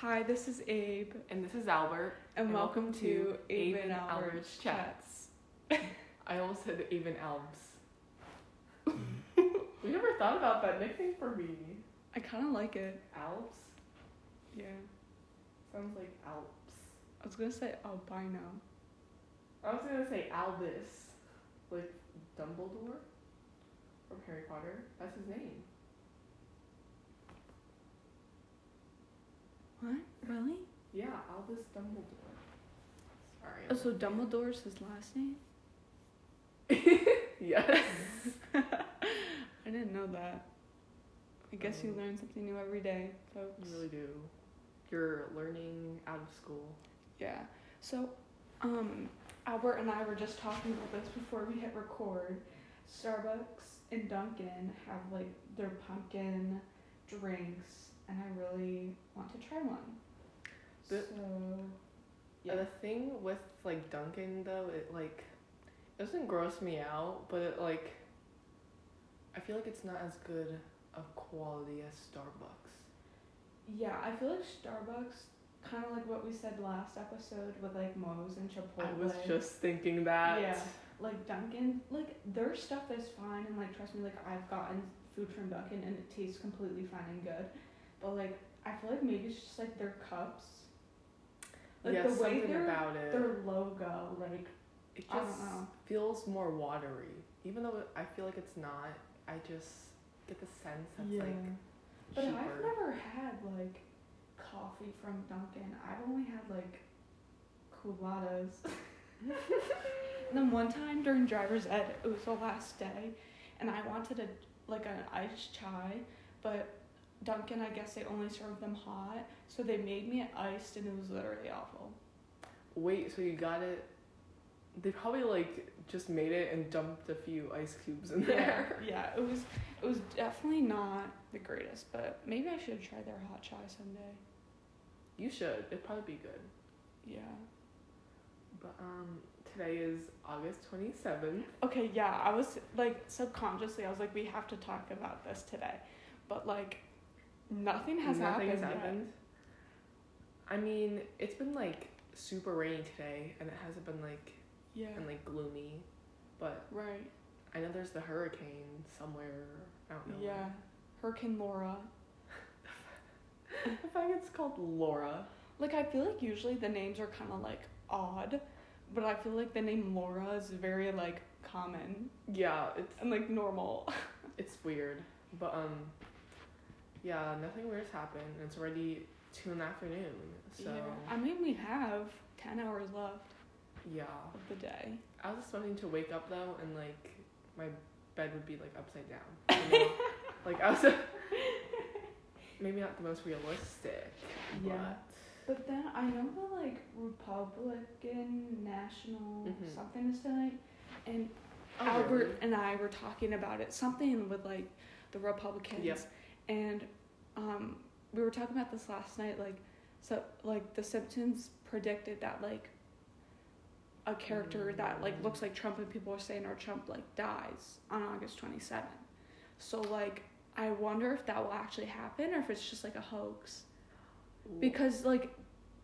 Hi, this is Abe, And this is Albert. and, And welcome, welcome to to Abe Abe and and Albert's Albert's Chats. I almost said even Albs. we never thought about that nickname for me. I kind of like it. Alps? Yeah. Sounds like Alps. I was gonna say albino. I was gonna say Albus. Like Dumbledore? From Harry Potter. That's his name. What? Really? Yeah, Albus Dumbledore. Sorry. Oh, so Dumbledore's his last name? yes. I didn't know that. I guess you Um, learn something new every day, folks. You really do. You're learning out of school. Yeah. So, um, Albert and I were just talking about this before we hit record. Starbucks and Dunkin' have like their pumpkin drinks, and I really want to try one. The- so, Yeah. yeah. The thing with like Dunkin' though, it like it doesn't gross me out, but it like I feel like it's not as good of quality as Starbucks. Yeah, I feel like Starbucks, kind of like what we said last episode with like Moe's and Chipotle. I was just thinking that. Yeah. like Dunkin', like their stuff is fine, and like trust me, like I've gotten food from Dunkin' and it tastes completely fine and good, but like I feel like maybe it's just like their cups, like yeah, the way their about it. their logo, like It I don't just know. feels more watery. Even though I feel like it's not, I just get the sense that's yeah. like but cheaper. I've never had like coffee from Dunkin'. I've only had like Coolattas. and then one time during driver's ed, it was the last day, and I wanted a like an iced chai, but Dunkin', I guess they only serve them hot, so they made me it iced, and it was literally awful. Wait, so you got it? They probably like just made it and dumped a few ice cubes in Yeah, there. yeah, it was it was definitely not the greatest, but maybe I should try their hot chai someday. You should. It'd probably be good. Yeah. But um, today is August twenty seventh. Okay, yeah, I was like subconsciously, I was like, we have to talk about this today, but like, nothing has Nothing happened. has happened. I mean, it's been like super rainy today, and it hasn't been like Yeah. and like gloomy. But right. I know there's the hurricane somewhere. I don't know. Yeah. Hurricane Laura. The fact it's called Laura. Like, I feel like usually the names are kind of like odd, but I feel like the name Laura is very like common Yeah, it's and like normal. it's weird, but um, yeah, nothing weird's happened. It's already two in the afternoon, so Yeah. I mean, we have 10 hours left yeah. of the day. I was expecting to wake up though, and like my bed would be like upside down. You know? like I was maybe not the most realistic. Yeah. But But then I know the like Republican National Mhm. something is tonight, and Oh, Albert really? and I were talking about it. Something with like the Republicans, Yep. And um, we were talking about this last night. Like, so like the Simpsons predicted that like a character that like looks like Trump and people are saying or Trump like dies on August twenty seventh. So like I wonder if that will actually happen or if it's just like a hoax because like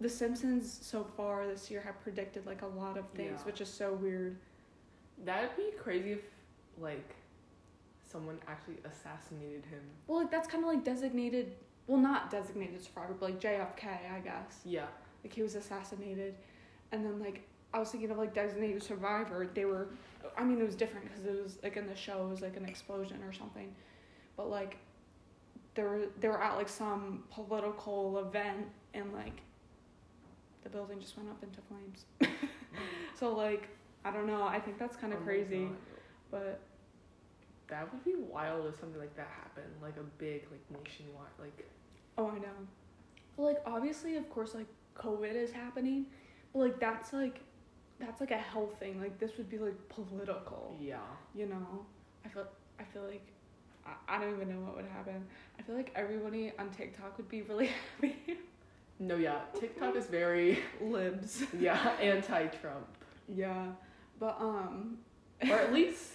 the simpsons so far this year have predicted like a lot of things Yeah. which is so weird That'd be crazy if like someone actually assassinated him. well like that's kind of like designated well not designated survivor but like jfk i guess. Yeah. like he was assassinated. And then like i was thinking of like designated survivor. They were i mean it was different because it was like in the show it was like an explosion or something. But like they were they were at like some political event and like the building just went up into flames. So like i don't know. I think that's kind of Oh crazy. But That would be wild if something like that happened, like a big, like nationwide, like oh i know. Like obviously of course like covid is happening but like that's like that's like a health thing like this would be like political. Yeah. you know? I feel i feel like I, I don't even know what would happen. I feel like everybody on tiktok would be really happy. No, yeah. TikTok is very libs. Yeah anti-Trump, yeah but um or at least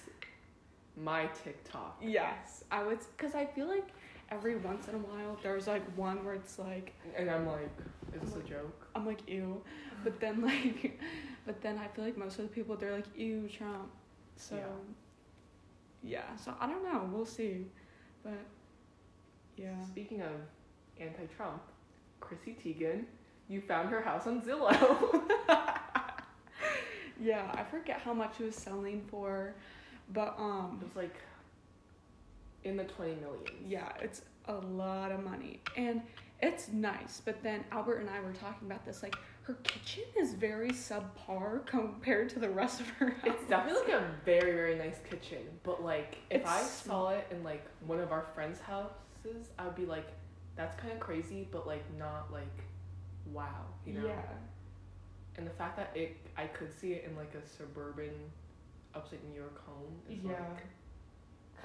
my TikTok. yes i would because i feel like every once in a while there's like one where it's like And I'm like, is this a joke? I'm like ew, but then like, but then I feel like most of the people they're like ew Trump, so Yeah. yeah. So I don't know. We'll see, but yeah. Speaking of anti-Trump, Chrissy Teigen, you found her house on Zillow. Yeah, I forget how much it was selling for, but um, it was like in the 20 millions. yeah, it's a lot of money and it's nice. But then Albert and I were talking about this. Like her kitchen is very subpar compared to the rest of her house. It's definitely like a very very nice kitchen, but like if I It's saw it in like one of our friends' houses, I would be like, that's kind of crazy, but like not like, wow, you know. Yeah. And the fact that it, I could see it in like a suburban, upstate New York home. Is Yeah. Like,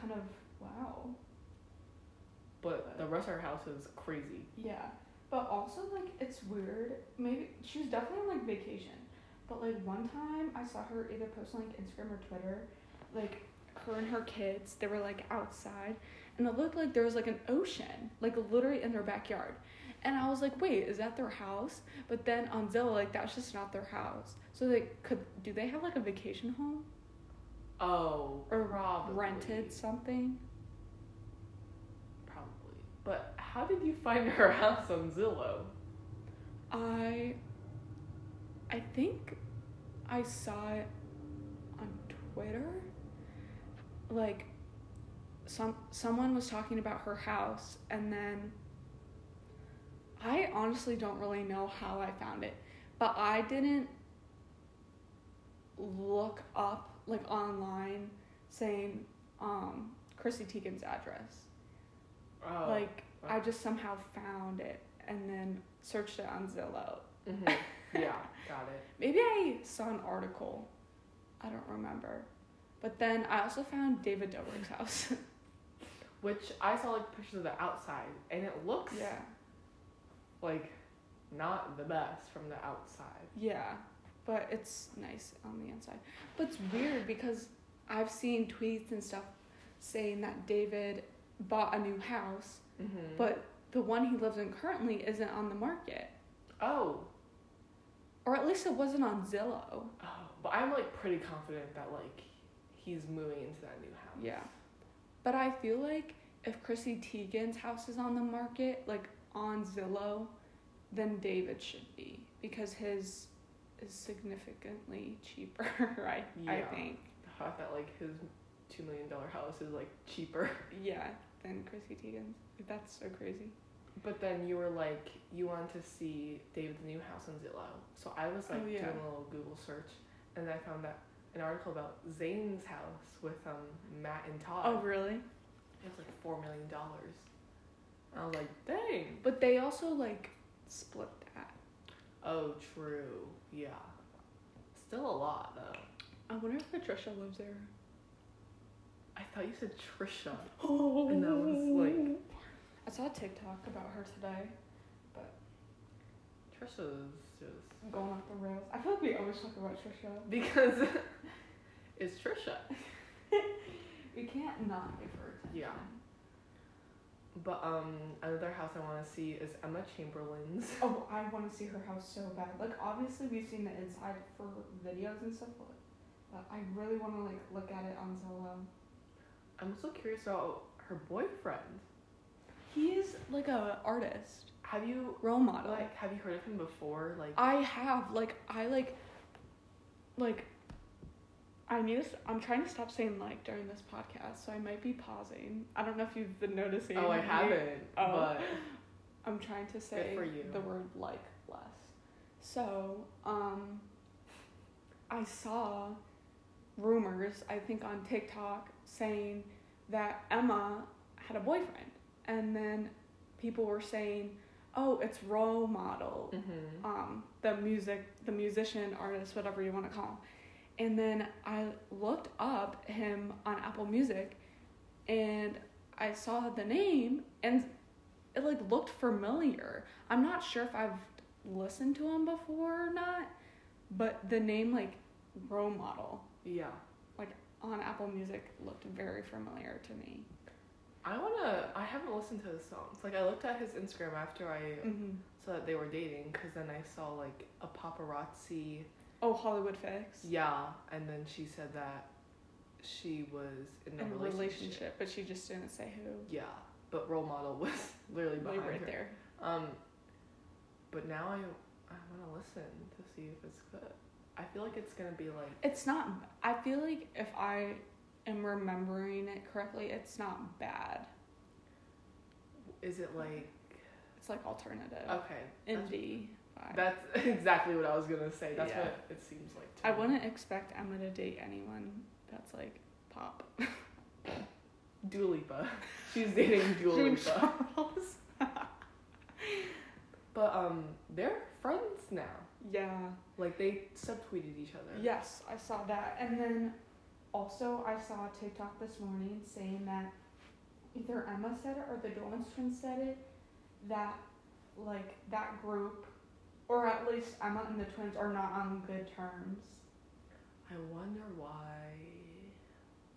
Kind of wow. but the rest of our house is crazy. Yeah, but also like it's weird. Maybe she was definitely on like vacation, but like one time I saw her either post on like Instagram or Twitter, like her and her kids. They were like outside, and it looked like there was like an ocean, like literally in their backyard. And I was like, wait, is that their house? But then on Zillow, like that's just not their house. So they could do they have like a vacation home Oh, or probably. rented something? Probably. But how did you find her house on Zillow? I I think I saw it on Twitter. Like some someone was talking about her house and then I honestly don't really know how I found it, but I didn't look up like online saying um Chrissy Teigen's address. Oh. Like I just somehow found it and then searched it on Zillow. hmm Yeah, got it. Maybe I saw an article. I don't remember. But then I also found David Dobrik's house. Which I saw like pictures of the outside, and it looks yeah. like not the best from the outside. Yeah. But it's nice on the inside. But it's weird because I've seen tweets and stuff saying that David bought a new house, Mm-hmm. but the one he lives in currently isn't on the market. oh, Or at least it wasn't on Zillow. oh, but I'm like pretty confident that like he's moving into that new house. Yeah. But I feel like if Chrissy Teigen's house is on the market, like on Zillow, then David should be because his is significantly cheaper, right? I Yeah. think. The fact that like his two million dollar house is like cheaper. Yeah, than Chrissy Teigen's. That's so crazy. But then you were like, you wanted to see David's new house on Zillow. So I was like Oh, yeah. doing a little Google search, and I found that an article about Zane's house with um Matt and Todd. Oh, really? It was like four million dollars. I was like, dang. But they also like split. Oh, true. Yeah. Still a lot though. I wonder if Patricia lives there. I thought you said Trisha. Oh. And that was like I saw a TikTok about her today, but. Trisha's just going off the rails. I feel like we always talk about Trisha. because it's Trisha. We can't not give her attention. Yeah. But um, another house I want to see is Emma Chamberlain's. Oh, I want to see her house so bad. Like, obviously, we've seen the inside for videos and stuff, but, but I really want to like look at it on Zillow. I'm also curious about her boyfriend. He's like a artist, Have you role model. like have you heard of him before? Like I have like I like like I need to. s- I'm trying to stop saying like during this podcast, so I might be pausing. I don't know if you've been noticing. oh, I haven't. Oh. But I'm trying to say the word like less. So, um, I saw rumors, I think on TikTok, saying that Emma had a boyfriend. And then people were saying, oh, it's role model, Mhm. um, the music, the musician, artist, whatever you want to call him. And then I looked up him on Apple Music and I saw the name and it like looked familiar. I'm not sure if I've listened to him before or not, but the name like role model yeah. Like on Apple Music looked very familiar to me. I wanna. I haven't listened to his songs. Like I looked at his Instagram after I hmm saw that they were dating, cause then I saw like a paparazzi. Oh, Hollywood Fix. Yeah, and then she said that she was in a In a relationship. relationship, but she just didn't say who. Yeah, but role model was literally behind right her. there. Um, but now I I want to listen to see if it's good. I feel like it's gonna be like It's not. I feel like if I am remembering it correctly, it's not bad. is it like It's like alternative okay indie vibe. that's exactly what I was gonna say. That's Yeah. what it seems like. To I me. wouldn't expect Emma to date anyone that's like pop. Dua Lipa. She's dating Dua Lipa. But um, they're friends now. Yeah. Like they subtweeted each other. Yes, I saw that. And then also I saw a TikTok this morning saying that either Emma said it or the Dolans twins said it that like that group or at least Emma and the twins are not on good terms. I wonder why.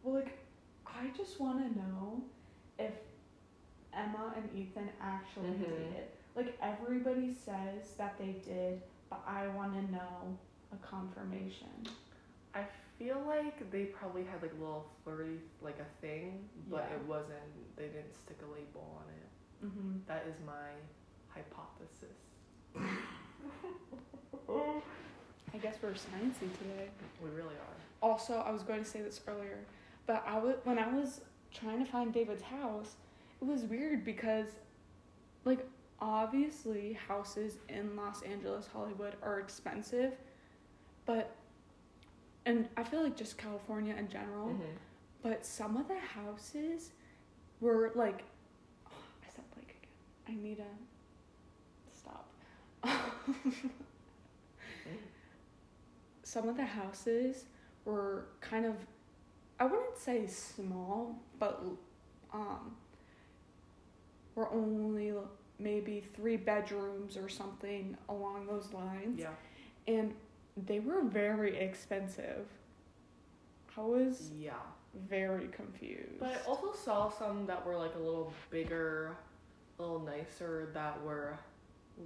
Well, like I just want to know if Emma and Ethan actually Mhm. dated. Like everybody says that they did, but I want to know a confirmation. I feel like they probably had like a little flirty, like a thing, but Yeah. it wasn't. They didn't stick a label on it. Mm-hmm. That is my hypothesis. I guess we're sciencey today. We really are. Also, I was going to say this earlier, but I was when I was trying to find David's house, it was weird because, like, obviously houses in Los Angeles, Hollywood are expensive, but, and I feel like just California in general, Mhm. but some of the houses were like, I said like again. I need stop. some of the houses were kind of I wouldn't say small, but um were only maybe 3 bedrooms or something along those lines Yeah. and they were very expensive. I was Yeah. very confused. But I also saw some that were like a little bigger, a little nicer that were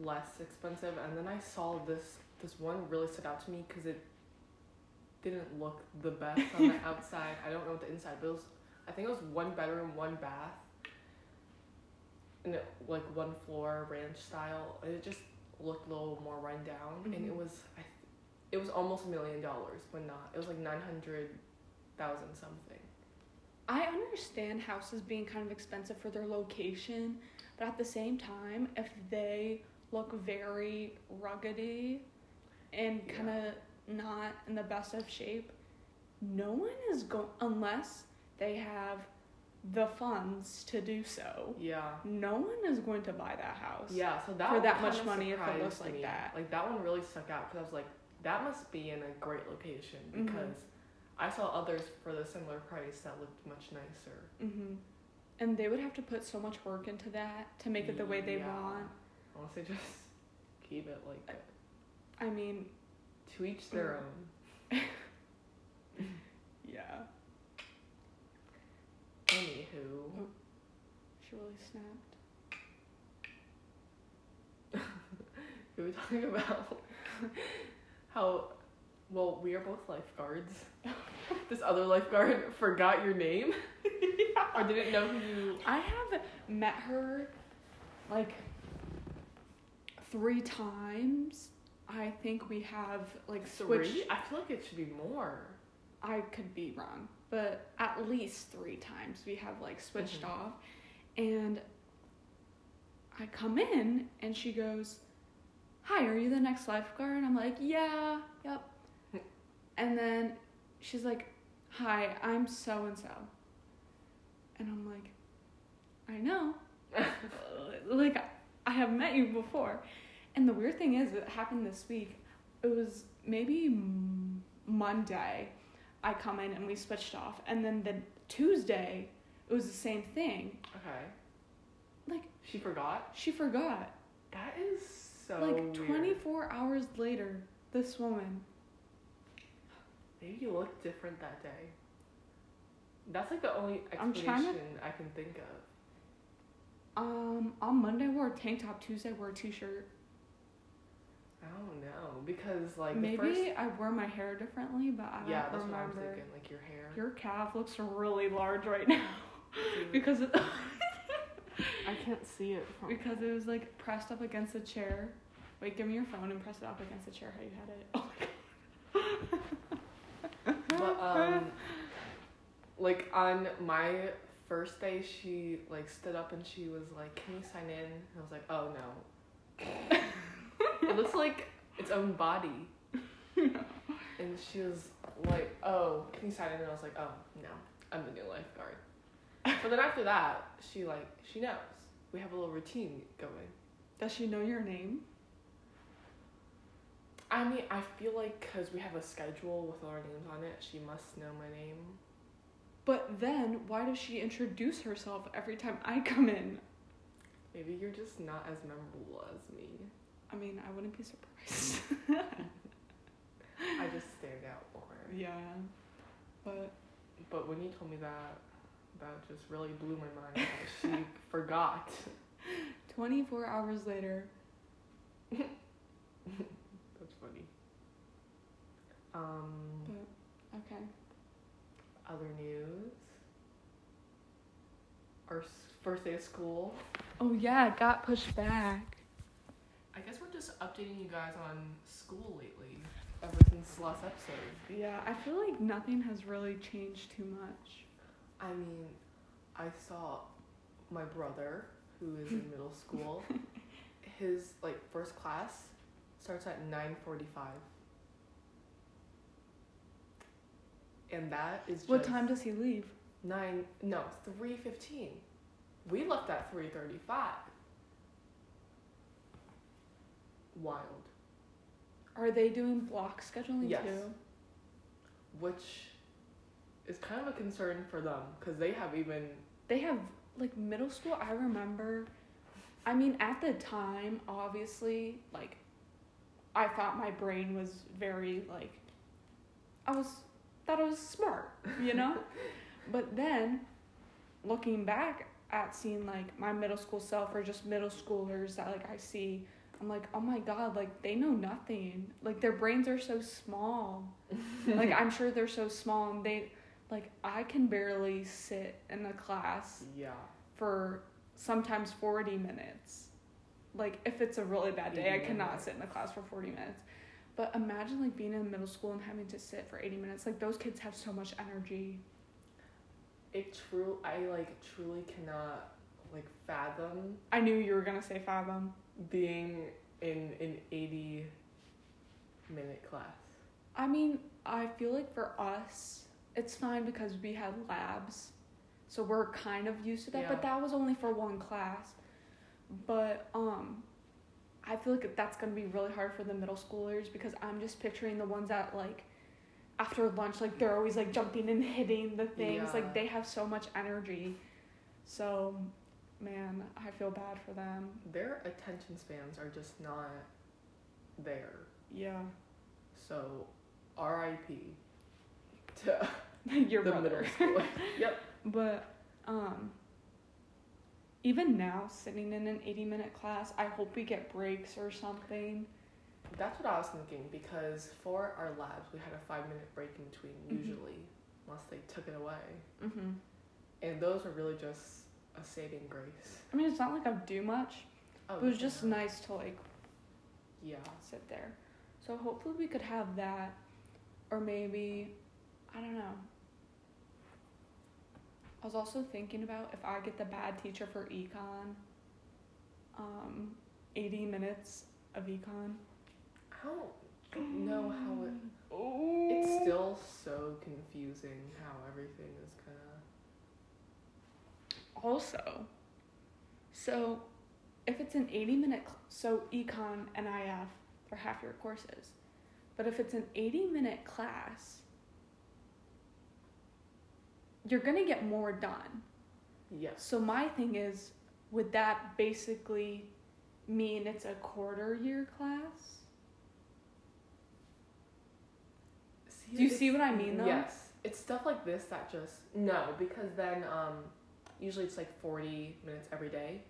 less expensive, and then I saw this this one really stood out to me because it didn't look the best on the outside. I don't know what the inside, but it was I think it was one bedroom, one bath, and it, like one floor ranch style. and It just looked a little more run down, and it Mhm. was I, th- it was almost a million dollars, but not. It was like nine hundred thousand something. I understand houses being kind of expensive for their location, but at the same time, if they look very ruggedy and Yeah. kind of not in the best of shape, no one is going unless they have the funds to do so. Yeah. No one is going to buy that house. Yeah, so that For that much money if it looks like me. that. Like that one really stuck out because I was like, that must be in a great location Mhm. because I saw others for the similar price that looked much nicer. Mhm. And they would have to put so much work into that to make it the way they Yeah. want. They just keep it like that. I mean, to each their Mm. own. yeah. Anywho, She really snapped. we were talking about how well we are both lifeguards. this other lifeguard forgot your name or didn't know who you. I have met her like three times. I think we have like switched. Three? I feel like it should be more. I could be wrong, but at least three times we have like switched Mhm. off. And I come in and she goes, Hi, are you the next lifeguard? And I'm like, Yeah, yep. and then she's like, Hi, I'm so and so. And I'm like, I know. like, I have met you before. And the weird thing is, it happened this week. It was maybe Monday. I come in and we switched off. And then the Tuesday, it was the same thing. Okay. Like, She forgot? she forgot. That is so like, weird. 24 hours later, this woman. Maybe you looked different that day. That's like the only explanation trying I can think of. Um, on Monday I wore a tank top. Tuesday I wore a t-shirt. I don't know because like Maybe the first I wear my hair differently, but I don't yeah that's what I'm thinking like your hair Your calf looks really large right now because it I can't see it from because it was like pressed up against the chair. Wait, give me your phone and press it up against the chair. How you had it? Oh my god. but um like on my first day she like stood up and she was like can you sign in? And i was like oh no. It looks like its own body. And she was like oh can you sign in? And i was like oh no. I'm the new lifeguard. But then after that she like she knows. We have a little routine going. Does she know your name? i mean i feel like because we have a schedule with all our names on it she must know my name But then why does she introduce herself every time I come in? maybe you're just not as memorable as me I mean, I wouldn't be surprised. I just stand out more. yeah. But But when you told me that, that just really blew my mind. she forgot. 24 hours later, That's funny. Um, but okay. Other news. Our first day of school. Oh yeah, it got pushed back. I guess we're just updating you guys on school lately, ever since the last episode. Yeah, I feel like nothing has really changed too much. I mean, I saw my brother, who is in middle school. His like first class starts at nine forty-five, and that is just What time does he leave? nine. No, three fifteen. We left at three thirty-five. Wild. Are they doing block scheduling Yes. too? Which is kind of a concern for them because they have even They have like middle school. I remember. I mean, at the time, obviously, like, I thought my brain was very like, I was thought I was smart, you know. but then, looking back at seeing like my middle school self or just middle schoolers that like I see, I'm like, oh my god, like they know nothing. Like their brains are so small. like I'm sure they're so small and they like I can barely sit in the class yeah. for sometimes 40 minutes. Like if it's a really bad day, I cannot sit in the class for 40 minutes. But imagine like being in middle school and having to sit for 80 minutes. Like those kids have so much energy. It true. I like truly cannot like fathom I knew you were going to say fathom. being in an 80 minute class. I mean, I feel like for us, it's fine because we had labs. So we're kind of used to that, Yeah. but that was only for one class. But um I feel like that's going to be really hard for the middle schoolers because I'm just picturing the ones that like after lunch like they're always like jumping and hitting the things. Yeah. Like they have so much energy. So man, I feel bad for them. Their attention spans are just not there. Yeah. So, R.I.P. to Your the brother. middle school. yep. But um even now sitting in an 80 minute class, I hope we get breaks or something. That's what I was thinking because for our labs we had a five minute break in between Mhm. usually, unless they took it away, Mhm. and those were really just a saving grace. I mean, it's not like I do much. Oh, it was just nice to like Yeah. sit there. So hopefully we could have that or maybe I don't know. I was also thinking about if I get the bad teacher for econ um 80 minutes of econ. I don't know how it. Oh. It's still so confusing how everything is gonna. also so if it's an 80 minute cl- so econ and if they're half your courses but if it's an 80 minute class you're gonna get more done Yes. so my thing is would that basically mean it's a quarter year class See, Do you see what I mean, though? Yes. It's stuff like this that just no, because then um usually it's like forty minutes every day.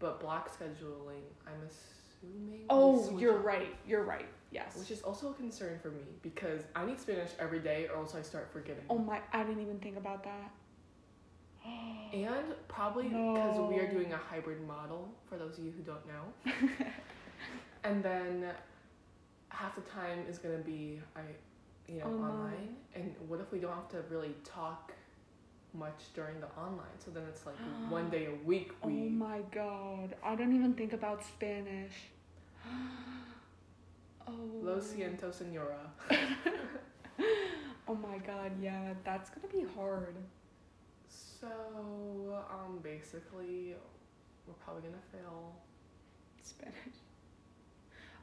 but block scheduling, I'm assuming. Oh, you're up, right. You're right. Yes. Which is also a concern for me because I need Spanish every day, or else I start forgetting. oh my! I didn't even think about that. And probably because we are doing a hybrid model, for those of you who don't know. and then half the time is gonna be I, you know, Online. online. And what if we don't have to really talk much during the online? So then it's like one day a week Oh my god! I don't even think about Spanish. oh. Lo siento, senora. Oh my god! Yeah, that's gonna be hard. So um, basically, we're probably gonna fail. Spanish.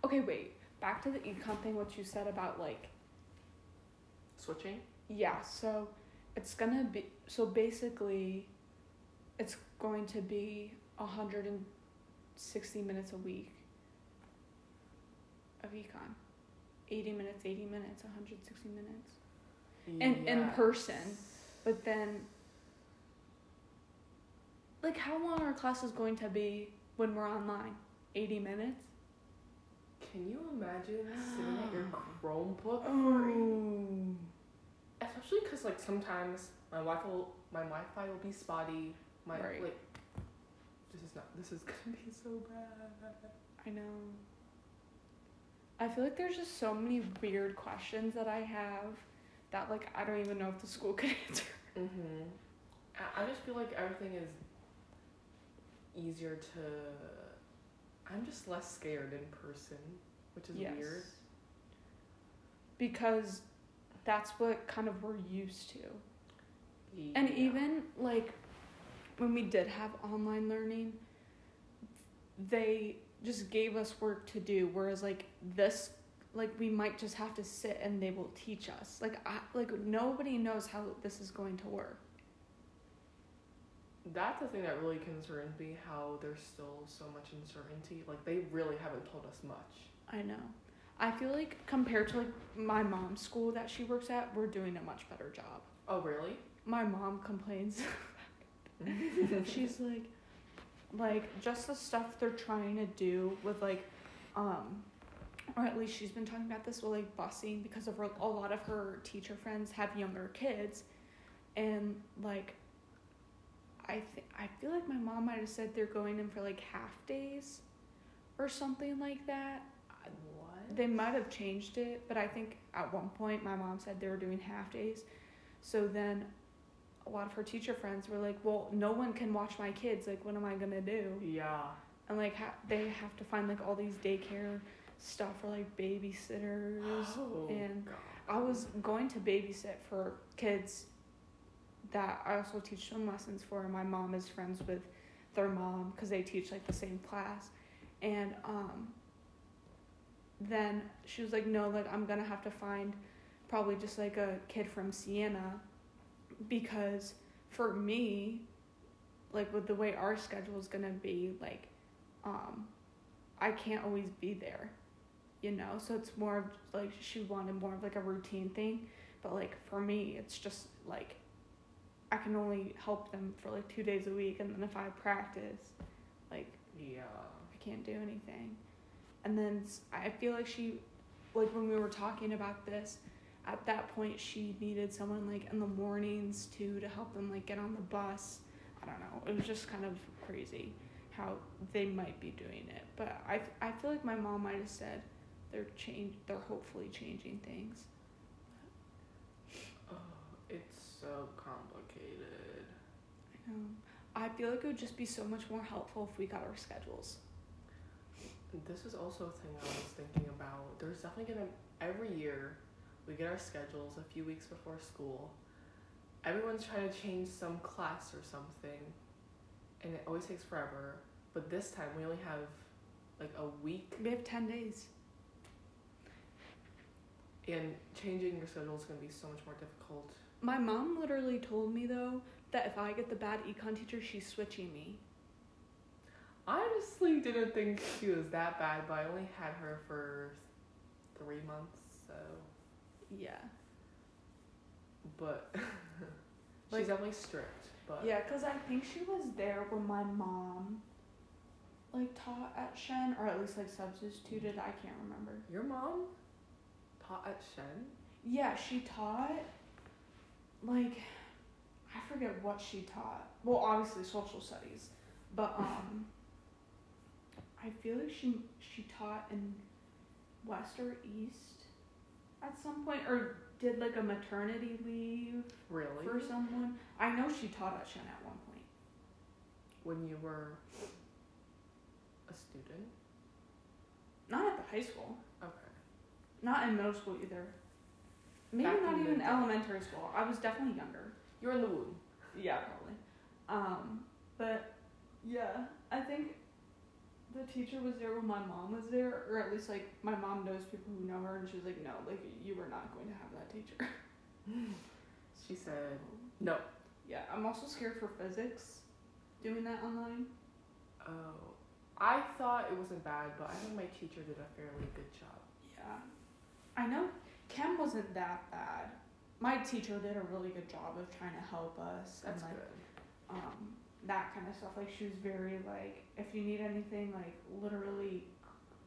Okay, wait. Back to the econ thing. What you said about like Switching. Yeah, so it's gonna be so basically it's going to be a hundred and sixty minutes a week of econ. Eighty minutes, eighty minutes, hundred sixty minutes. And in person. But then like how long are classes going to be when we're online? Eighty minutes? Can you imagine sitting at your Chromebook for Oh especially because like sometimes my Wi-Fi will, my Wi-Fi will be spotty. My Right. like this is not this is gonna be so bad. I know. I feel like there's just so many weird questions that I have that like I don't even know if the school could answer. Mhm. I, I just feel like everything is easier to. I'm just less scared in person, which is weird. Because that's what kind of we're used to. And even like when we did have online learning, they just gave us work to do whereas like this like we might just have to sit and they will teach us. Like I like nobody knows how this is going to work. That's the thing that really concerns me. How there's still so much uncertainty. Like they really haven't told us much. I know. I feel like compared to like my mom's school that she works at, we're doing a much better job. Oh really? My mom complains. She's like like just the stuff they're trying to do with like um or at least she's been talking about this with like busing because of her, a lot of her teacher friends have younger kids and like I th- I feel like my mom might have said they're going in for like half days or something like that. What? They might have changed it, but I think at one point my mom said they were doing half days. So then a lot of her teacher friends were like, "Well, no one can watch my kids. Like, what am I gonna do?" Yeah. And like, ha- they have to find like all these daycare stuff for like babysitters. Oh, and God. I was going to babysit for kids that I also teach swim lessons for. And my mom is friends with their mom because they teach like the same class. And um, then she was like, no, like I'm gonna have to find probably just like a kid from Siena because for me, like with the way our schedule is gonna be, like um, I can't always be there you know? So it's more of like she wanted more of like a routine thing. But like for me it's just like i can only help them for like two days a week. And then if i practice like Yeah. i can't do anything. And then I feel like she like when we were talking about this at that point she needed someone like in the mornings too to help them like get on the bus. I don't know. It was just kind of crazy how they might be doing it. But i i feel like my mom might have said they're change they're hopefully changing things. Oh, it's so complicated. i know. I feel like it would just be so much more helpful if we got our schedules. This is also a thing I was thinking about. There's definitely gonna every year we get our schedules a few weeks before school. Everyone's trying to change some class or something, and it always takes forever. But this time we only have like a week, we have 10 days and changing your schedule is gonna be so much more difficult. my mom literally told me though that if i get the bad econ teacher she's switching me I honestly didn't think she was that bad, but I only had her for three months, so. Yeah But Like- she's definitely strict. But yeah because i think she was there when my mom like taught at Shen or at least like substituted. I can't remember. Your mom taught at Shen? Yeah, she taught like I forget what she taught. Well, obviously social studies, but um, I feel like she she taught in West or East at some point, or did like a maternity leave Really? for someone. I know she taught at Shen at one point. when you were a student? Not at the high school. Okay. Not in middle school either. Maybe Back not even day. elementary school. I was definitely younger. You were in the womb. Yeah, probably. Um, but yeah, I think the teacher was there when my mom was there, or at least like my mom knows people who know her, and she was like, "No, like you were not going to have that teacher." She said, no. Yeah, I'm also scared for physics, doing that online. Oh. I thought it wasn't bad, but I think my teacher did a fairly good job. Yeah, I know chem wasn't that bad. My teacher did a really good job of trying to help us That's and like good. That kind of stuff. Like she was very like, if you need anything, like literally,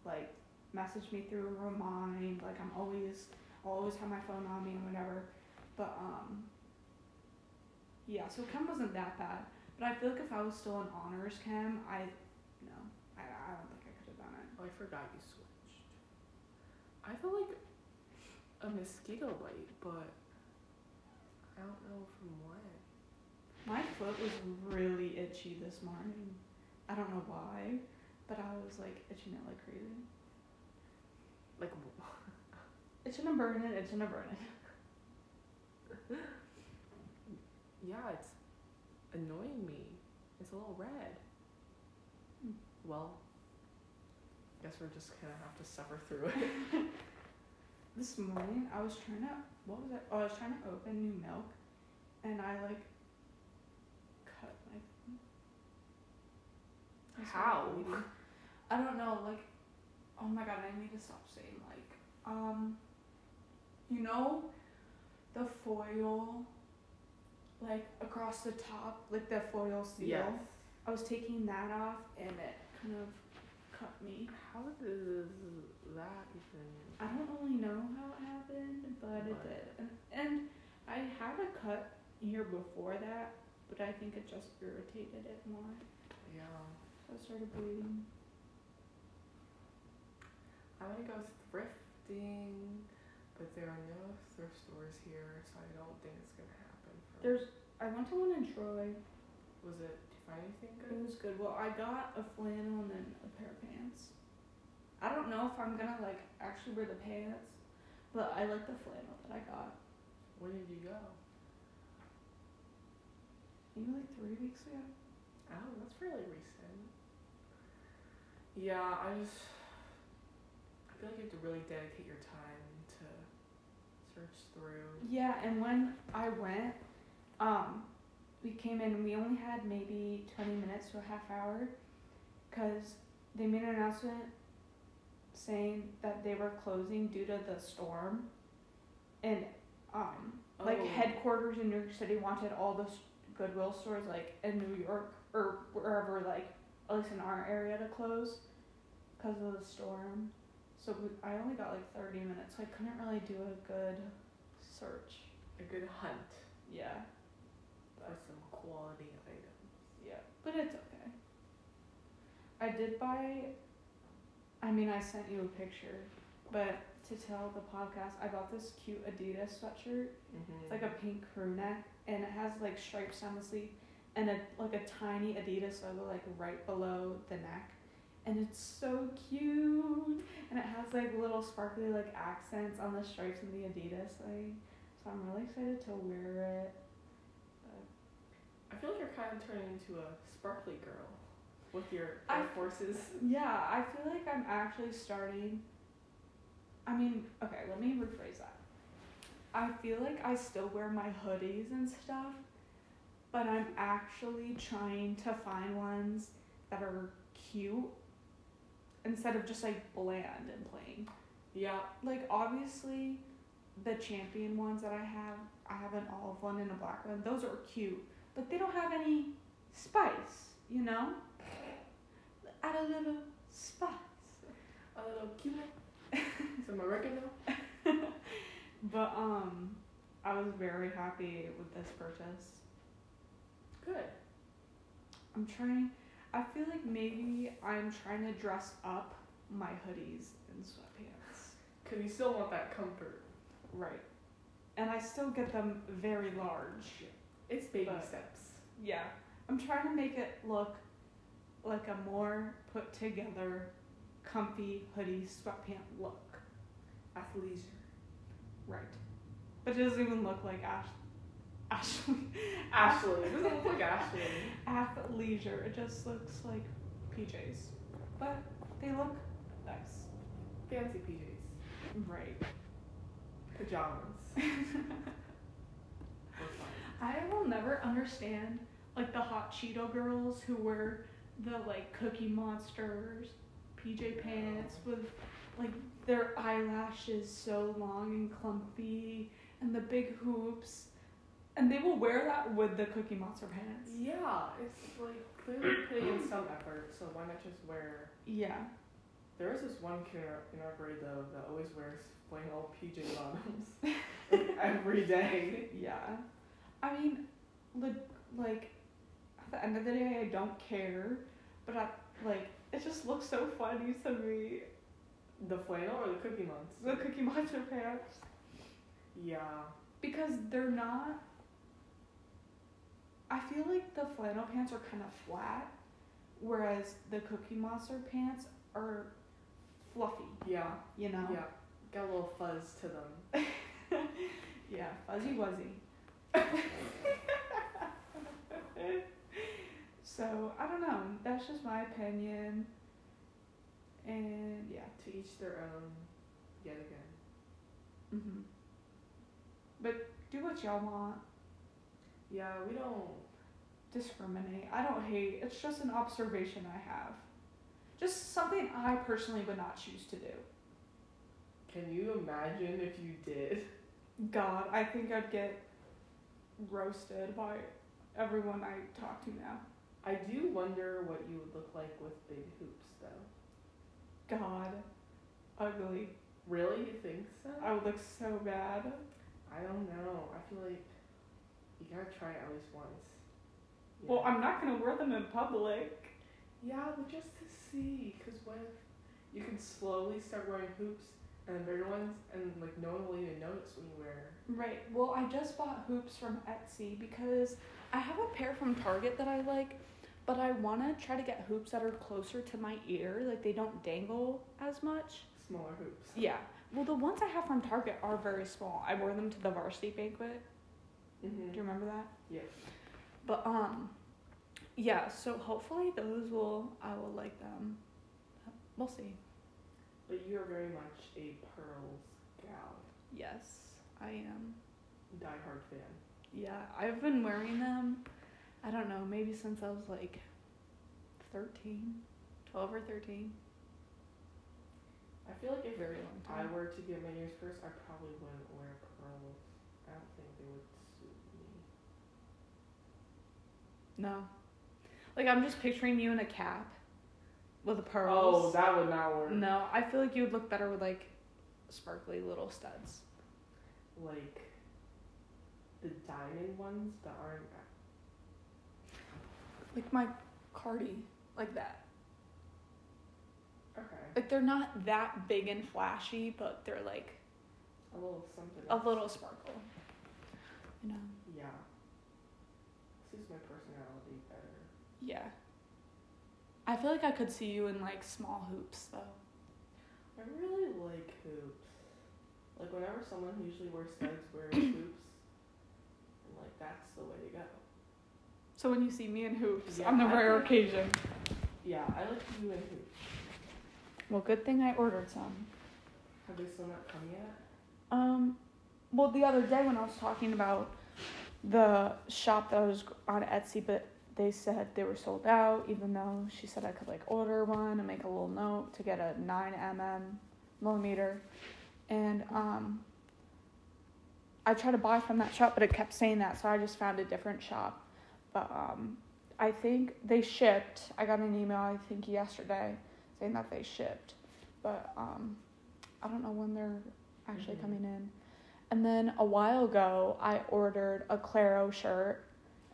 like message me through remind. Like I'm always, I'll always have my phone on me and whatever. But um, yeah. So chem wasn't that bad. But I feel like if I was still in honors chem, I, no, I, I don't think I could have done it. Oh, I forgot you switched. I feel like a mosquito bite, but I don't know from when. My foot was really itchy this morning. I don't know why, but I was like itching it like crazy. Like, Itching and burning, itching and burning. yeah, it's annoying me. It's a little red. Hmm. Well, guess we're just gonna have to suffer through it. This morning I was trying to what was it? Oh, I was trying to open new milk, and I like cut my. Started How? I don't know. Like, oh my god, I need to stop saying like um. You know, the foil, like across the top, like the foil seal. Yes. I was taking that off, and it kind of cut me. How does that even? I don't really know how it happened, but it did. And, and I had a cut here before that, but I think it just irritated it more. Yeah. I started bleeding. I want to go thrifting, but there are no thrift stores here, so I don't think it's gonna happen. For There's, I went to one in Troy. Was it? Did you find anything good? It was good. Well, I got a flannel and then a pair of pants. I don't know if I'm gonna like actually wear the pants, but I like the flannel that I got. When did you go? Maybe like three weeks ago. Oh, that's fairly recent. Yeah, I just I feel like you have to really dedicate your time to search through. Yeah, and when I went, um, we came in and we only had maybe 20 minutes to a half hour because they made an announcement saying that they were closing due to the storm. And, um, like Oh. headquarters in New York City wanted all the Goodwill stores, like in New York or wherever, like, at least in our area, to close because of the storm. So we, I only got like 30 minutes, so I couldn't really do a good search. A good hunt Yeah. for some quality items. Yeah. But it's okay. I did buy I mean I sent you a picture, but to tell the podcast, I bought this cute Adidas sweatshirt. Mm-hmm. It's like a pink crew neck and it has like stripes down the sleeve and a like a tiny Adidas logo like right below the neck. And it's so cute. And it has like little sparkly like accents on the stripes and the Adidas thing. So I'm really excited to wear it. But I feel like you're kind of turning into a sparkly girl with your Air Forces. Yeah, I feel like I'm actually starting. I mean, okay, let me rephrase that. I feel like I still wear my hoodies and stuff, but I'm actually trying to find ones that are cute instead of just like bland and plain. Yeah, Like, obviously, the champion ones that I have, I have an olive one and a black one, those are cute, but they don't have any spice, you know? add a little spice. A little cumin. Some oregano. But um, I was very happy with this purchase. Good. I'm trying. I feel like maybe I'm trying to dress up my hoodies and sweatpants. Cause you still want that comfort. Right. And I still get them very large. It's baby But- steps. Yeah. I'm trying to make it look like a more put together, comfy hoodie sweatpant look. Athleisure. Right. But it doesn't even look like Ash. Ashley. Ashley. It doesn't look like Ashley. Athleisure. It just looks like PJs. But they look nice. Fancy PJs. Right. Pajamas. I will never understand like the hot Cheeto girls who wear the like Cookie Monsters PJ pants with like their eyelashes so long and clumpy and the big hoops. And they will wear that with the Cookie Monster pants. Yeah, it's like clearly putting in some effort, so why not just wear Yeah. There is this one kid in our- grade though that always wears plain old PJ bottoms like, every day. Yeah. I mean, like, like at the end of the day, I don't care, but I, like it just looks so funny to me. The flannel or the Cookie Monster? The Cookie Monster pants Yeah. because they're not. I feel like the flannel pants are kind of flat, whereas the Cookie Monster pants are fluffy. Yeah. You know. Yeah. Got a little fuzz to them. Yeah, fuzzy wuzzy. so I don't know. That's just my opinion. And yeah. To each their own. Yet again. hmm But do what y'all want. Yeah, we don't. Discriminate. I don't hate. It's just an observation I have. Just something I personally would not choose to do. Can you imagine if you did? God, I think I'd get roasted by everyone I talk to now. I do wonder what you would look like with big hoops though. God, ugly. Really? You think so? I would look so bad. I don't know. I feel like you gotta try it at least once. Well, I'm not gonna wear them in public. Yeah, but just to see, cause what if you can slowly start wearing hoops and then bigger ones, and like no one will even notice when you wear. Right. Well, I just bought hoops from Etsy because I have a pair from Target that I like, but I want to try to get hoops that are closer to my ear, like they don't dangle as much. Smaller hoops. Yeah. Well, the ones I have from Target are very small. I wore them to the varsity banquet. Mm-hmm. Do you remember that? Yes. But um, yeah. So hopefully those will I will like them. We'll see. But you are very much a pearls gal, Yes, I am. diehard fan. Yeah, I've been wearing them, I don't know, maybe since I was like 13, 12 or 13. I feel like if Very long time. I were to get my ears pierced, I probably wouldn't wear pearls. I don't think they would suit me. No. Like, I'm just picturing you in a cap with Oh, pearls. Oh, that would not work. No, I feel like you would look better with like sparkly little studs. Like the diamond ones that aren't. Like my Cardi, like that. Okay. Like, they're not that big and flashy, but they're like A little something. a little sparkle. You know? Yeah. Suits my personality better. Yeah. I feel like I could see you in like small hoops though. I really like hoops. Like whenever someone who usually wears studs wears hoops, I'm like, that's the way to go. So when you see me in hoops Yeah, on the I rare occasion. Yeah, I like you in hoops. Well, good thing I ordered some. Have they still not come yet? Um, well, the other day when I was talking about the shop that I was on Etsy, but they said they were sold out, even though she said I could like order one and make a little note to get a 9 mm millimeter. And um, I tried to buy from that shop, but it kept saying that, so I just found a different shop. But um, I think they shipped. I got an email I think yesterday saying that they shipped, but um, I don't know when they're actually Mhm. coming in. And then a while ago, I ordered a Clairo shirt.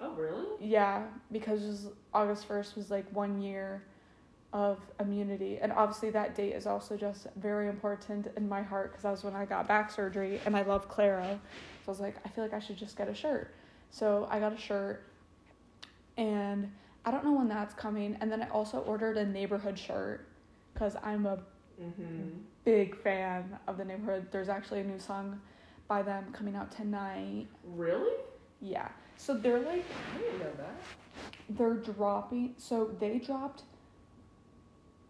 Oh really? Yeah, because August first was like one year of immunity, and obviously that date is also just very important in my heart because that was when I got back surgery, and I love Clara. So I was like, I feel like I should just get a shirt. So I got a shirt, and I don't know when that's coming. And then I also ordered a neighborhood shirt because I'm a Mm-hmm. big fan of the neighborhood. There's actually a new song by them coming out tonight. Really? Yeah. So they're like I didn't know that. they're dropping so they dropped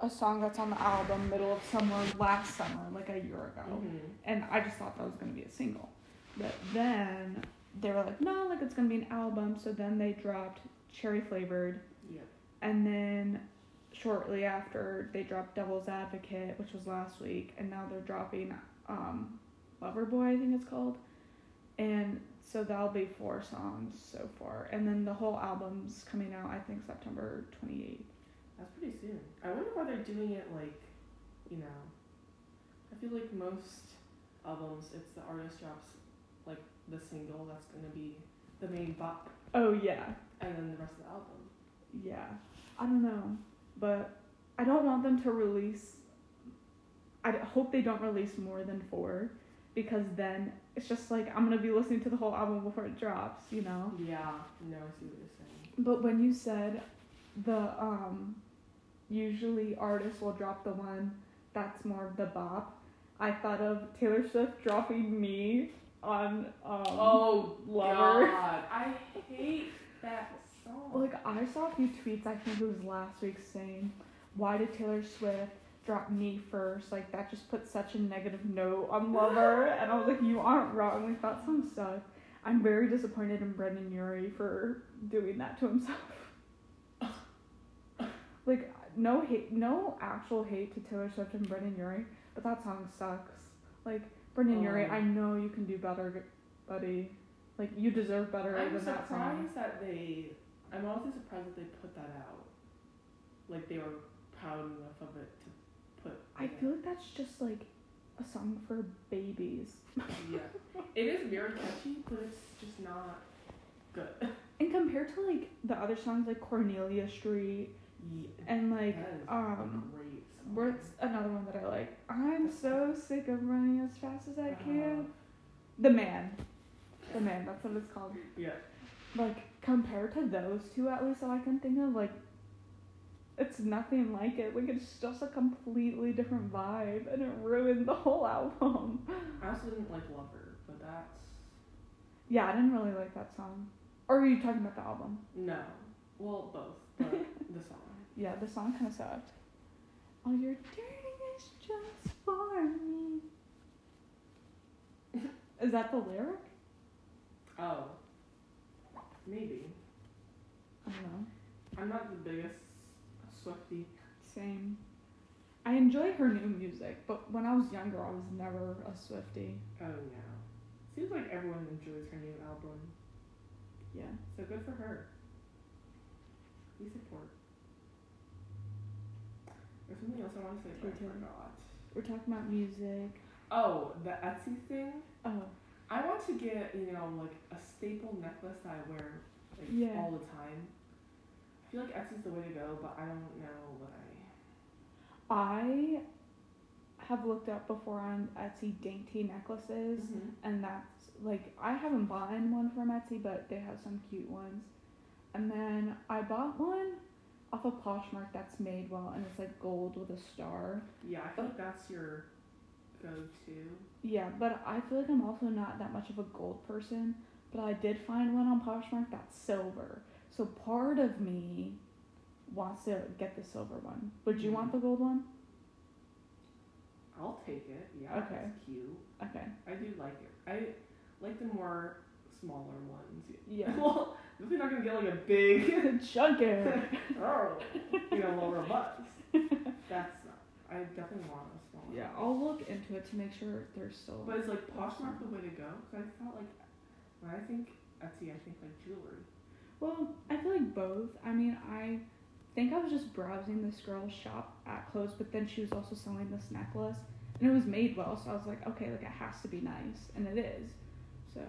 a song that's on the album middle of summer last summer, like a year ago. Mhm. And I just thought that was gonna be a single. But then they were like, no, like it's gonna be an album. So then they dropped Cherry Flavored Yeah. and then shortly after they dropped Devil's Advocate, which was last week, and now they're dropping um Loverboy, I think it's called. And so that'll be four songs so far. And then the whole album's coming out I think September twenty eighth. That's pretty soon. I wonder why they're doing it like, you know. I feel like most albums, it's the artist drops like the single that's gonna be the main bop, Oh yeah. and then the rest of the album. Yeah. I don't know. But I don't want them to release I hope they don't release more than four because then it's just like I'm gonna be listening to the whole album before it drops, you know? Yeah. No, I see what you're saying. But when you said the um usually artists will drop the one that's more of the bop, I thought of Taylor Swift dropping me on um Oh, Lover. God, I hate that song. Like I saw a few tweets I think it was last week saying, Why did Taylor Swift drop me first? Like that just put such a negative note on Lover and I was like, You aren't wrong, like that song sucked. I'm very disappointed in Brendon Urie for doing that to himself. like no hate no actual hate to Taylor Swift and Brendon Urie, but that song sucks. Like Brendon Urie, Um, I know you can do better, buddy. Like you deserve better I'm than that song. I'm surprised that they. I'm also surprised that they put that out. Like they were proud enough of it. I feel like that's just like a song for babies. Yeah. It is very catchy, but it's just not good. And compared to like the other songs like Cornelia Street Yeah. and like um a great song. what's another one that I like? I'm so sick of running as fast as I Uh, can. The Man. The Man, that's what it's called. Yeah. Like compared to those two at least that I can think of, like it's nothing like it. Like it's just a completely different vibe and it ruined the whole album. I also didn't like Lover, but that's Yeah, I didn't really like that song. Or are you talking about the album? no. Well, both, but the song. Yeah, the song kind of sucked. All you're doing is just for me. is that the lyric? Oh. Maybe. I don't know. I'm not the biggest Swifty. Same. I enjoy her new music, but when I was younger, I was never a Swifty. Oh no. Seems like everyone enjoys her new album. Yeah. So good for her. We support. There's something else I want to say, but I forgot. We're talking about music. Oh, the Etsy thing. Oh, I want to get you know like a staple necklace that I wear like Yeah. all the time. I feel like Etsy's the way to go, but I don't know what I. I have looked up before on Etsy dainty necklaces. Mhm. and that's like I haven't bought one from Etsy, but they have some cute ones. And then I bought one off of Poshmark that's made well, and it's like gold with a star. Yeah, I feel like that's your go-to. Yeah, but I feel like I'm also not that much of a gold person. But I did find one on Poshmark that's silver. So part of me wants to get the silver one. Would you want the gold one? I'll take it. Yeah, Okay. it's cute. Okay. I do like it. I like the more smaller ones. Yeah. well, if you're not gonna get like a big, Chunk it. oh, you know, more robust. That's not. I definitely want a small. one. Yeah, I'll look into it to make sure they're still. But is like Poshmark the way to go? Because I felt like when I think Etsy, I think like jewelry. Well, I feel like both. I mean, I think I was just browsing this girl's shop at clothes, but then she was also selling this necklace, and it was made well, so I was like, okay, like it has to be nice, and it is. So,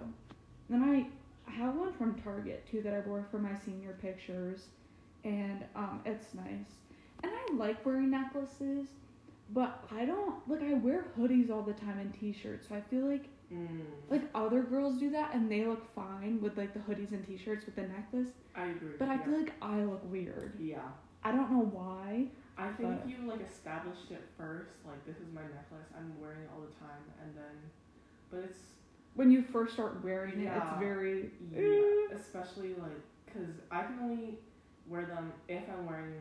then I have one from Target too that I wore for my senior pictures, and um, it's nice. And I like wearing necklaces, but I don't like I wear hoodies all the time and t-shirts, so I feel like Mm. like other girls do that and they look fine with like the hoodies and t-shirts with the necklace, I agree. but I yeah. feel like I look weird. Yeah. I don't know why. I think if you like established it first, like this is my necklace, I'm wearing it all the time, and then, but it's When you first start wearing it, it's very yeah, especially like because I can only wear them if I'm wearing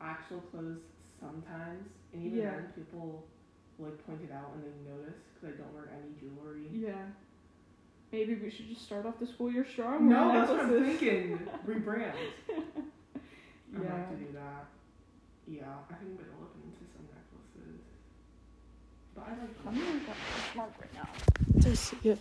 actual clothes sometimes, and even Yeah. then people like point it out and they notice because I don't wear any jewelry. yeah. Maybe we should just start off the school year strong. No, that's what I'm thinking. Rebrand. Yeah. I Yeah. have to do that. Yeah, I think I'm gonna look into some necklaces. But I like. Let me look up this mark right now to see if.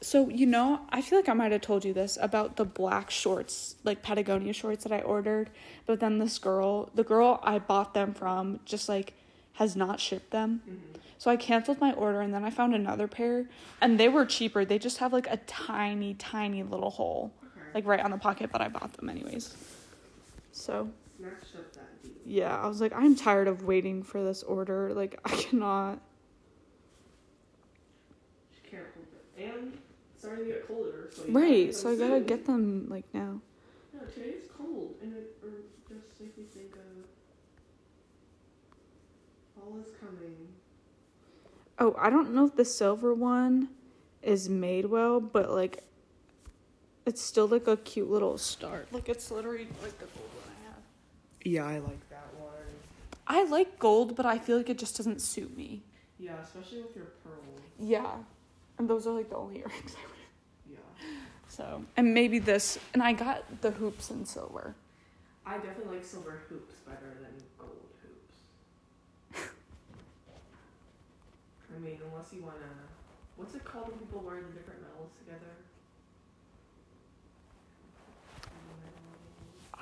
So you know, I feel like I might have told you this about the black shorts, like Patagonia shorts that I ordered, but then this girl, the girl I bought them from, just like has not shipped them. Mhm. So I canceled my order and then I found another pair, and they were cheaper. They just have like a tiny, tiny little hole, Okay. like right on the pocket, but I bought them anyways. So that yeah, I was like, I'm tired of waiting for this order. Like I cannot. Just can't hold it. And it's starting to get colder, so Right, so I gotta get them like now. Yeah, today's cold, and it or just make me think of fall is coming. Oh, I don't know if the silver one is made well, but like it's still like a cute little start. Like it's literally like the gold one I have. Yeah, I like that one. I like gold, but I feel like it just doesn't suit me. Yeah, especially with your pearls. Yeah. And those are like the only earrings I wear. Yeah, So and maybe this and I got the hoops in silver. I definitely like silver hoops better than gold hoops. I mean, unless you wanna, what's it called when people wear the different metals together?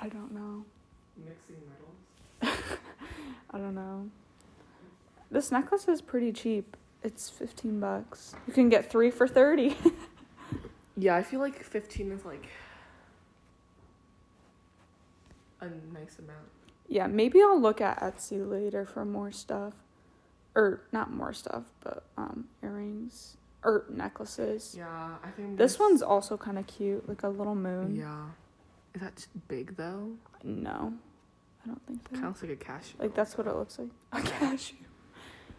I don't know. Mixing metals. I don't know. This necklace is pretty cheap. It's 15 bucks. You can get 3 for 30. Yeah, I feel like 15 is like a nice amount. Yeah, maybe I'll look at Etsy later for more stuff. Or not more stuff, but um earrings or necklaces. Yeah, I think This one's also kind of cute, like a little moon. Yeah. Is that big though? No. I don't think so. Kind of looks like a cashew. Like that's what it looks like. A cashew.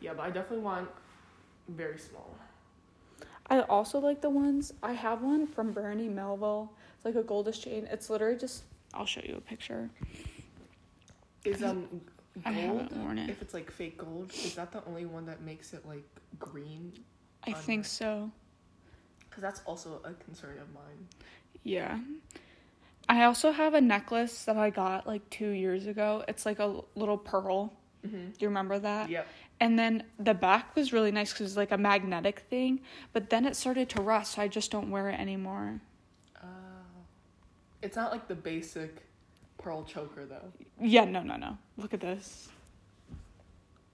Yeah, but I definitely want very small. I also like the ones. I have one from Brandy Melville. It's like a goldish chain. It's literally just I'll show you a picture. Is um I haven't worn it. If it's like fake gold, is that the only one that makes it like green? I think so. Because that's also a concern of mine. Yeah. I also have a necklace that I got like two years ago. It's like a little pearl. Mm-hmm. Do you remember that? Yep. And then the back was really nice because it's like a magnetic thing, but then it started to rust, so I just don't wear it anymore. Uh, it's not like the basic pearl choker though. Yeah, no, no, no. Look at this.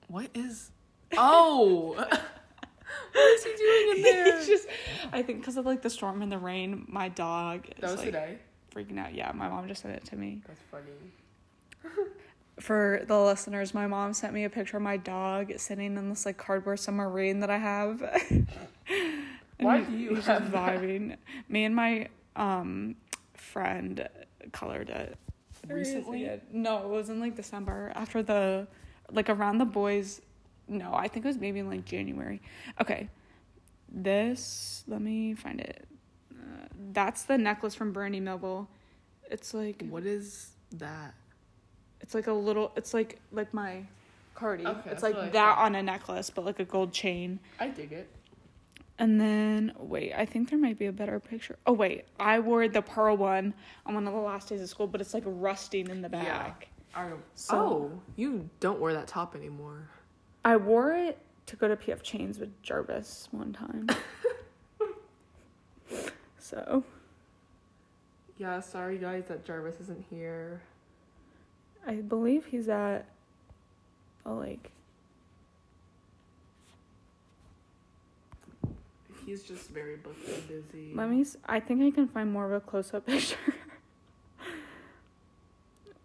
What is? Oh, what is he doing in there? it's just, I think because of like the storm and the rain, my dog is that was like today. freaking out. Yeah, my mom just sent it to me. That's funny. For the listeners, my mom sent me a picture of my dog sitting in this like cardboard submarine that I have. And Why do you he's have just that? vibing? Me and my um friend colored it Recently? No, it was in like December after the like around the boys. No, I think it was maybe in like January. Okay, this let me find it. Uh, that's the necklace from Brandy Melville. It's like What is that? it's like a little. It's like like my cardi. Okay, it's like that on a necklace, but like a gold chain. I dig it. And then wait, I think there might be a better picture. Oh wait, I wore the pearl one on one of the last days of school, but it's like rusting in the Yeah. back. I, So- oh, you don't wear that top anymore. I wore it to go to PF Chang's with Jarvis one time. so yeah, sorry guys that Jarvis isn't here. I believe he's at oh, a lake. He's just very booked and busy. Let me. s- I think I can find more of a close-up picture.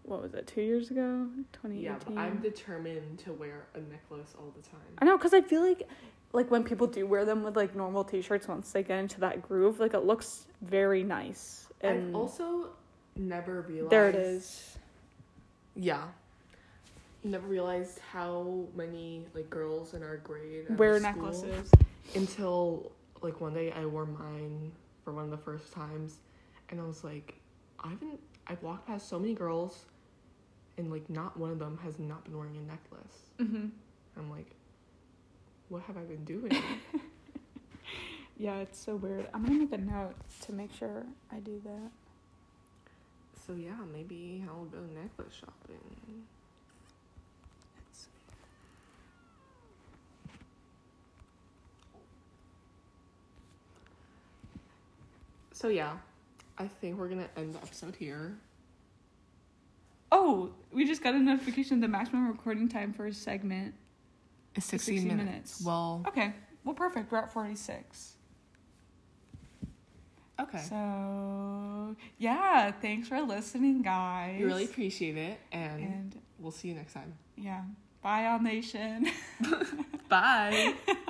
what was it? Two years ago, twenty Yeah, but I'm determined to wear a necklace all the time. I know, cause I feel like, like when people do wear them with like normal t-shirts, once they get into that groove, like it looks very nice. And I've also never realized. there it is. Yeah. Never realized how many like girls in our grade Wear necklaces. until like one day I wore mine for one of the first times, and I was like, I haven't. I've walked past so many girls, and like not one of them has not been wearing a necklace. Mm-hmm. I'm like, what have I been doing? Yeah, it's so weird. I'm gonna make a note to make sure I do that. so yeah, maybe I'll go necklace shopping. So yeah, I think we're gonna end the episode here. Oh, we just got a notification. The maximum recording time for a segment. is 60 60, minutes. minutes. Well, Okay, well, perfect. We're at forty-six. okay. So yeah, thanks for listening, guys. we really appreciate it, and and we'll see you next time. yeah, bye, all nation. Bye.